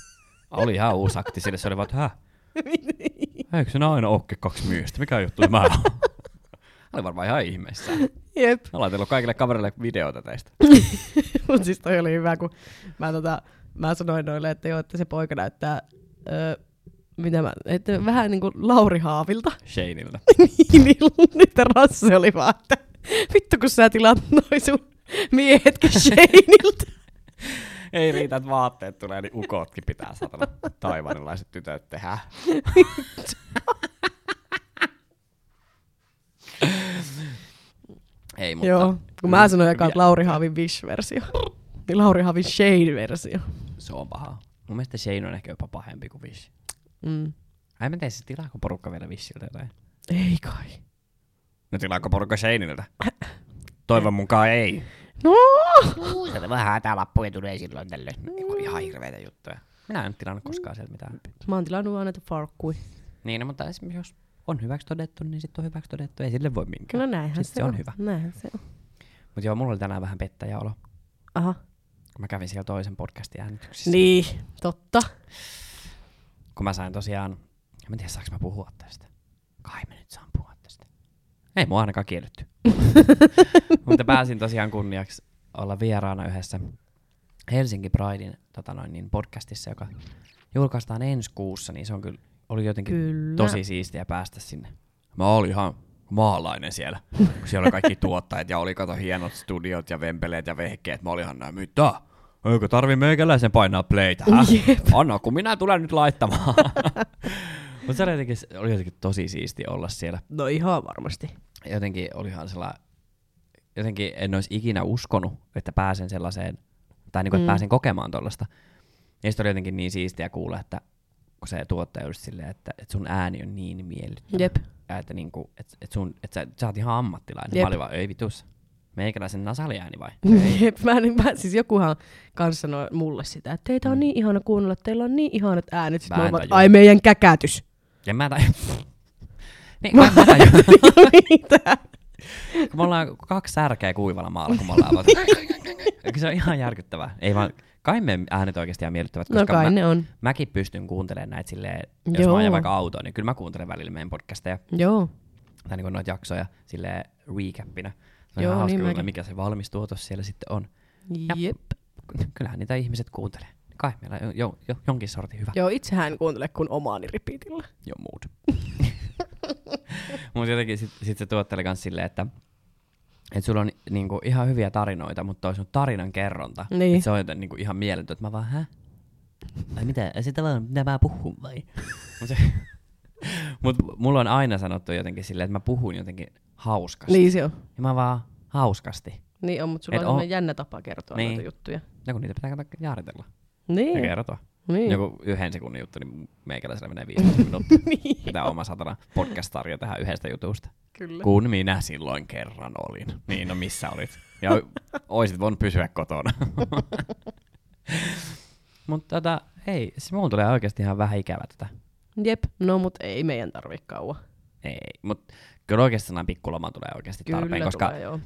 Oli ihan uusi akti sille, se oli vaan, että? Eikö se aina ookin kaksi miestä? Mikä juttu mä oon? oli varmaan ihan ihmeessä. Jep. Mä laitellut kaikille kavereille videota teistä. Mutta siis toi oli hyvä, kun mä, tota, mä sanoin noille, että joo, että se poika näyttää, öö, mitä mä, että vähän niin kuin Lauri Haavilta. Shaneilta. niin, niin nyt Rasse oli vaan, että vittu kun sä tilaat noin sun miehetkin Shaneilta. Ei riitä, että vaatteet tulee, niin ukotkin pitää satana taivanilaiset tytöt tehdä. Ei, mutta... Joo, kun mä sanoin eka, että Lauri Haavin Wish-versio. Niin Lauri Haavin Shane-versio. Se on paha. Mun mielestä Shane on ehkä jopa pahempi kuin Wish. Mm. Ai mä tein siis tilaako porukka vielä Wishiltä jotain? Ei kai. No tilaako porukka Shaneilta? Toivon mukaan ei. No! Sieltä vähän hätälappuja tulee silloin tällöin. No, ihan hirveitä juttuja. Minä en tilannut koskaan sieltä mitään. Mä oon tilannut vaan näitä farkkui. Niin, no, mutta esimerkiksi jos on hyväksi todettu, niin sitten on hyväksi todettu. Ei sille voi minkään. No näinhän Sitten se, se on hyvä. Näinhän se on. Mutta joo, mulla oli tänään vähän pettäjäolo, Aha. kun mä kävin siellä toisen podcastin äänityksessä. Niin, totta. Kun mä sain tosiaan, en mä tiedä saanko mä puhua tästä. Kai nyt saan puhua tästä. Ei mua ainakaan kielletty. Mutta pääsin tosiaan kunniaksi olla vieraana yhdessä Helsinki Pridein tota noin, niin podcastissa, joka julkaistaan ensi kuussa, niin se on kyllä, oli jotenkin Kyllä. tosi siistiä päästä sinne. Mä olin ihan maalainen siellä, kun siellä oli kaikki tuottajat ja oli kato hienot studiot ja vempeleet ja vehkeet. Mä olin ihan näin, mitä? Eikö tarvi meikäläisen painaa playtä. Anna, kun minä tulen nyt laittamaan. Mutta se oli jotenkin, oli jotenkin tosi siisti olla siellä. No ihan varmasti. Jotenkin olihan sellainen, jotenkin en olisi ikinä uskonut, että pääsen sellaiseen, tai niin kuin, että Mm. pääsen kokemaan tuollaista. Ja sitten oli jotenkin niin siistiä kuulla, että kun se tuottaja oli silleen, että, että sun ääni on niin miellyttävä. Jep. Ja että, niin kuin, että, että, sun, että sä, sä oot ihan ammattilainen. Jep. Mä olin vaan, ei vitus, meikäläisen nasaliääni vai? Jep, mä, mä, siis jokuhan kanssa sanoi mulle sitä, että teitä on Mm. niin ihana kuunnella, teillä on niin ihanat äänet. Sitten Mä mä vaan, ai meidän käkätys. Ja mä tajun. niin, mä, mä tajun. Mitä? kun me ollaan kaksi särkeä kuivalla maalla, kun me ollaan. Eikö se on ihan järkyttävää. Ei vaan, kai me äänet oikeasti ihan miellyttävät, No koska kai mä, ne on. mäkin pystyn kuuntelemaan näitä silleen, jos Joo. mä ajan vaikka autoon, niin kyllä mä kuuntelen välillä meidän podcasteja, Joo. tai niin noita jaksoja silleen recapina. Se on Joo, ihan hauska niin kuulla, mikä se valmis tuotos siellä sitten on. Ja- Jep. Kyllähän niitä ihmiset kuuntelee. Kai meillä on jo, jo, jonkin sortin hyvä. Joo, itsehän en kuuntele kuin omaani repeatillä. Jo mood. Mutta jotenkin sit, sit se tuotteli kans silleen, että et sulla on niinku ihan hyviä tarinoita, mutta toi sun tarinan kerronta, Niin. et se on joten niinku ihan mieletön, että mä vaan, hä? Ai mitä, sitä vaan, mitä mä puhun vai? Mut, se, mut mulla on aina sanottu jotenkin silleen, että mä puhun jotenkin hauskasti. Niin se on. Ja mä vaan hauskasti. Niin on, mutta sulla Et on semmoinen jännä tapa kertoa Niin. noita juttuja. Ja kun niitä pitää jaaritella ja Niin. kertoa. niin. Joku yhden sekunnin juttu, niin meikäläisellä menee 15 minuuttia. niin. Oma satana podcast-sarja tähän yhdestä jutusta. Kyllä. Kun minä silloin kerran olin. Niin, no missä olit? Ja oisit voinut pysyä kotona. Mutta tota, ei, siis mulla tulee oikeasti ihan vähän ikävä tätä. Jep, no mut ei meidän tarvi kauan. Ei, mutta kyllä oikeasti sellainen pikkuloma tulee oikeasti tarpeen, Kyllä koska tulee, joo.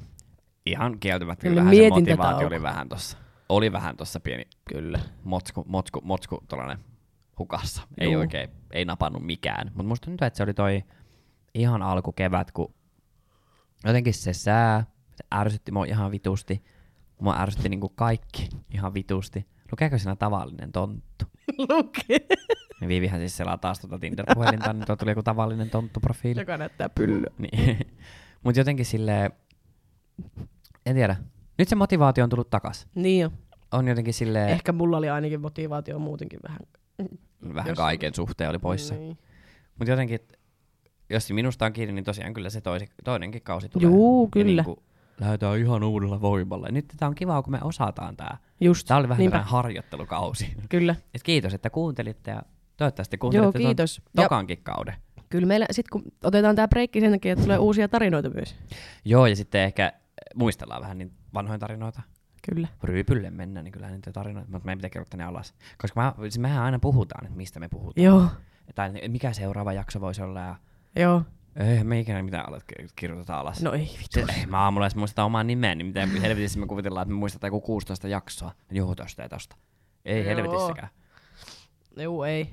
ihan kieltämättä Kyllä kyllähän se motivaatio oli vähän tossa. Oli vähän tossa pieni Kyllä. motsku, motsku, motsku tuollainen hukassa. Ei Juu. oikein, ei napannut mikään. Mutta musta tuntuu, että se oli toi ihan alkukevät, kun jotenkin se sää, se ärsytti mua ihan vitusti. Mua ärsytti niinku kaikki ihan vitusti. Lukeeko siinä tavallinen tonttu? Lukee. Ja Viivihän siis selaa taas tuota Tinder-puhelinta, niin tuo tuli joku tavallinen tonttu-profiili. Joka näyttää pyllyä. Niin. Mut jotenkin silleen, en tiedä. Nyt se motivaatio on tullut takas. Niin jo. On jotenkin silleen, Ehkä mulla oli ainakin motivaatio muutenkin vähän. vähän jos- kaiken suhteen oli poissa. Niin. Mutta jotenkin, jos minusta on kiinni, niin tosiaan kyllä se toisi, toinenkin kausi tulee. Juu, Ja kyllä. Niinku, lähdetään ihan uudella voimalla. Ja nyt tämä on kiva, kun me osataan tämä. Just. Tämä oli vähän Niinpä. harjoittelukausi. Kyllä. Et kiitos, että kuuntelitte ja toivottavasti Joo, kuuntelitte ton kiitos. Ja tokankin kauden. kyllä meillä, sit kun otetaan tää breikki sen takia, että tulee uusia tarinoita myös. Joo, ja sitten ehkä muistellaan vähän niin vanhoja tarinoita. Kyllä. Ryypylle mennään, niin kyllä niitä tarinoita, mutta meidän pitää kirjoittaa ne alas. Koska mä, siis mehän aina puhutaan, että mistä me puhutaan. Joo. Tai mikä seuraava jakso voisi olla. Ja Joo. eihän me ikinä mitään alat ki- kirjoiteta alas. No ei vittu. ei, mä aamulla edes muista omaa nimeä, niin miten helvetissä me kuvitellaan, että me muistetaan joku 16 jaksoa. Joo, tosta ja tosta. Ei Joo. helvetissäkään. Joo, ei.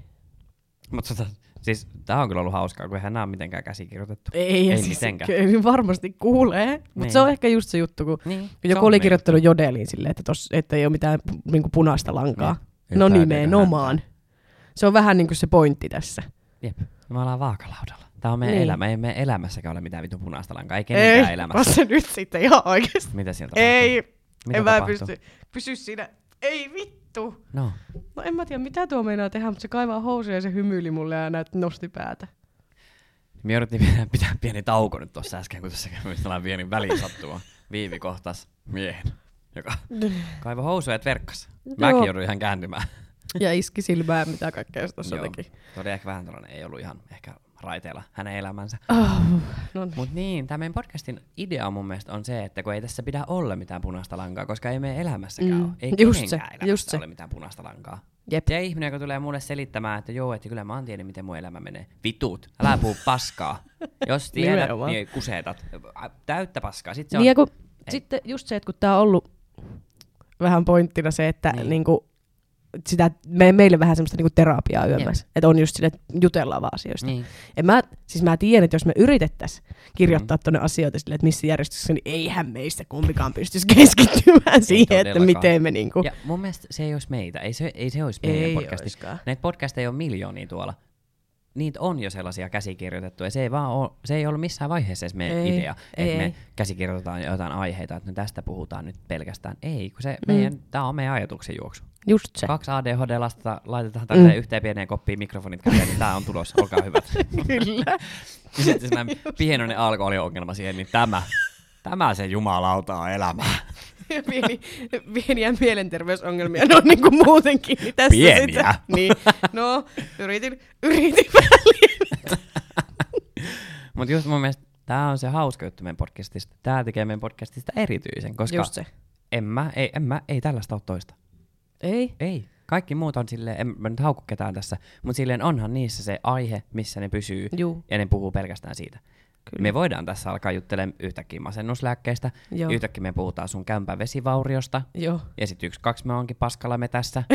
Mutta tota, siis tää on kyllä ollut hauskaa, kun eihän nää ole mitenkään käsikirjoitettu. Ei, Ei siis mitenkään. kyllä varmasti kuulee. Mutta Niin. se on ehkä just se juttu, kun Niin, joku oli kirjoittanut jodeliin silleen, että, tos, että ei ole mitään niinku punaista lankaa. Niin. No nimenomaan. Se on vähän niin kuin se pointti tässä. Jep. Me ollaan vaakalaudalla. Tää on meidän Niin. elämä. Ei meidän elämässäkään ole mitään vitun punaista lankaa. Ei kenenkään Ei, elämässä. vasta nyt sitten ihan oikeasti. Mitä tapahtuu? Ei, Mitä en mä tapahtuu? pysty. Pysy siinä. Ei vittu. No. No en mä tiedä, mitä tuo meinaa tehdä, mutta se kaivaa housuja ja se hymyili mulle ja näyt nosti päätä. Me jouduttiin pitää, pitää pieni tauko nyt tuossa äsken, kun tässä kävi sellainen pieni välisattuma. Viivi kohtas miehen, joka kaivoi housuja et verkkas. Mäkin jouduin ihan kääntymään. Ja iski silmää, mitä kaikkea se tuossa teki. Se oli ehkä vähän tällainen, ei ollut ihan ehkä raiteilla hänen elämänsä. Oh, no niin. Mut niin, tämä meidän podcastin idea mun mielestä on se, että kun ei tässä pidä olla mitään punaista lankaa, koska ei meidän elämässäkään Mm, ole. Ei just se, elämässä just se. ole mitään punaista lankaa. Jep. Se ihminen, joka tulee mulle selittämään, että joo, että kyllä mä oon tiennyt, miten mun elämä menee. Vitut, älä puhu paskaa. Jos tiedät, Nimenomaan. niin kusetat. Täyttä paskaa. Sitten se on, Niin ja kun, sitten just se, että kun tää on ollut vähän pointtina se, että Niin. niin. niinku, sitä, me, meille vähän semmoista niinku terapiaa yömmässä. Että on just sille, että jutellaan vaan asioista. niin. En mä, siis mä tiedän, että jos me yritettäisiin kirjoittaa mm. tuonne asioita silleen, että missä järjestyksessä, niin eihän meistä kumpikaan pystyisi keskittymään siihen, että miten me niinku... Ja mun mielestä se ei olisi meitä. Ei se, ei se olisi meidän ei podcasti. oiskaan. Näitä podcasteja on miljoonia tuolla. Niitä on jo sellaisia käsikirjoitettuja. Se ei, vaan ole, se ei ollut missään vaiheessa edes meidän Ei, idea, että me käsikirjoitetaan jotain aiheita, että no tästä puhutaan nyt pelkästään. Ei, kun se Mm. meidän, tää on meidän ajatuksen juoksu. Just se. Kaksi ADHD-lasta laitetaan tänne Mm. yhteen pieneen koppiin mikrofonit käteen, niin tää on tulossa, olkaa hyvät. Kyllä. ja sitten sellainen pienoinen alkoholiongelma siihen, niin tämä, tämä se jumalauta on elämää. Pieni, pieniä mielenterveysongelmia, no niin kuin muutenkin. Niin tässä Pieniä? Sitä, niin, no, yritin, yritin. Mutta just mun mielestä tää on se hauska juttu meidän podcastista. Tää tekee meidän podcastista erityisen, koska Just se. en mä, ei, en mä, ei tällaista ole toista. Ei. Ei. Kaikki muut on silleen, en mä nyt haukku ketään tässä, mutta silleen onhan niissä se aihe, missä ne pysyy, Juu, ja ne puhuu pelkästään siitä. kyllä. Me voidaan tässä alkaa juttelemaan yhtäkkiä masennuslääkkeistä, Joo. yhtäkkiä me puhutaan sun kämpän vesivauriosta, Joo. ja sitten yksi, kaksi me onkin paskalla me tässä.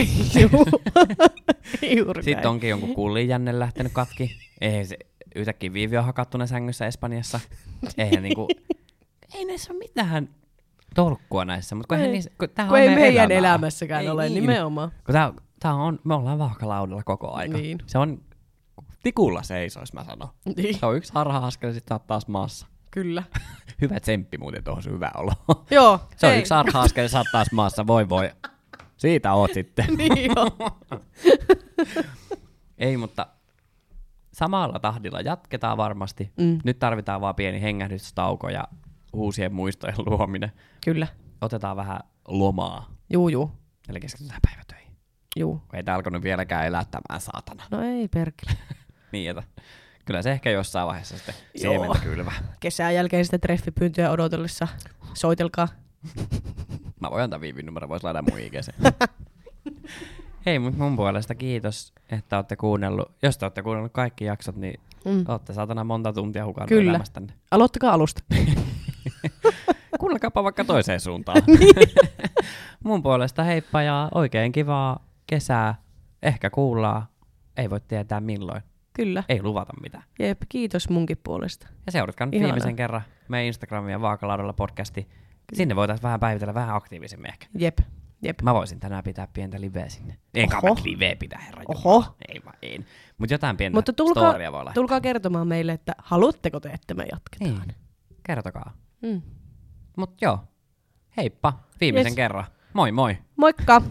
Sitten onkin jonkun kullin jänne lähtenyt katki. Eihän se yhtäkkiä Viivi on hakattuna sängyssä Espanjassa. Eihän niinku, ei näissä ole mitään tolkkua näissä, mutta kun, Ei. niissä, kun, Kun on ei meidän meidän elämässäkään Ei ole, niin. nimenomaan. Kun tää, Tää on, me ollaan vaakalaudalla koko aika. Niin. Se on tikulla seisois, mä sanon. Niin. Se on yksi harha-askel, sit sä taas maassa. Kyllä. Hyvä tsemppi muuten tuohon sun hyvä olo. Joo. Se on ei. yksi harha-askel, sä taas maassa. Voi voi. Siitä oot sitten. niin. Ei, mutta samalla tahdilla jatketaan varmasti. Mm, Nyt tarvitaan vaan pieni hengähdystauko ja uusien muistojen luominen. kyllä. Otetaan vähän lomaa. Juu, juu. Eli keskitytään päivätöihin. Juu. Ei tää alkanut vieläkään elättämään saatana. No ei perkele. Niin, että kyllä se ehkä jossain vaiheessa sitten siementä kylvää. Kesän jälkeen sitten treffipyyntöjä odotellessa. Soitelkaa. Mä voin antaa viivin numero, vois laittaa mun IGC. Hei, mut mun puolesta kiitos, että olette kuunnellut. Jos te olette kuunnellut kaikki jaksot, niin Mm. olette saatana monta tuntia hukannut Kyllä. elämästänne. Aloittakaa alusta. Kuunnelkaapa vaikka toiseen suuntaan. mun puolesta heippa ja oikein kivaa kesää. Ehkä kuullaan. Ei voi tietää milloin. Kyllä. Ei luvata mitään. Jep, kiitos munkin puolesta. Ja seuratkaa nyt viimeisen kerran meidän Instagramia Vaakalaudalla podcasti. Sinne voitaisiin vähän päivitellä vähän aktiivisemmin ehkä. Jep. Jep. Mä voisin tänään pitää pientä liveä sinne. Enkä Oho. mä liveä pitää, herra Oho. Jumala. Ei mä en. Mut jotain pientä Mutta tulkaa, storia voi laittaa. tulkaa kertomaan meille, että haluatteko te, että me jatketaan. Niin. Kertokaa. Mm. Mut joo. Heippa. Viimeisen Yes. kerran. Moi moi. Moikka!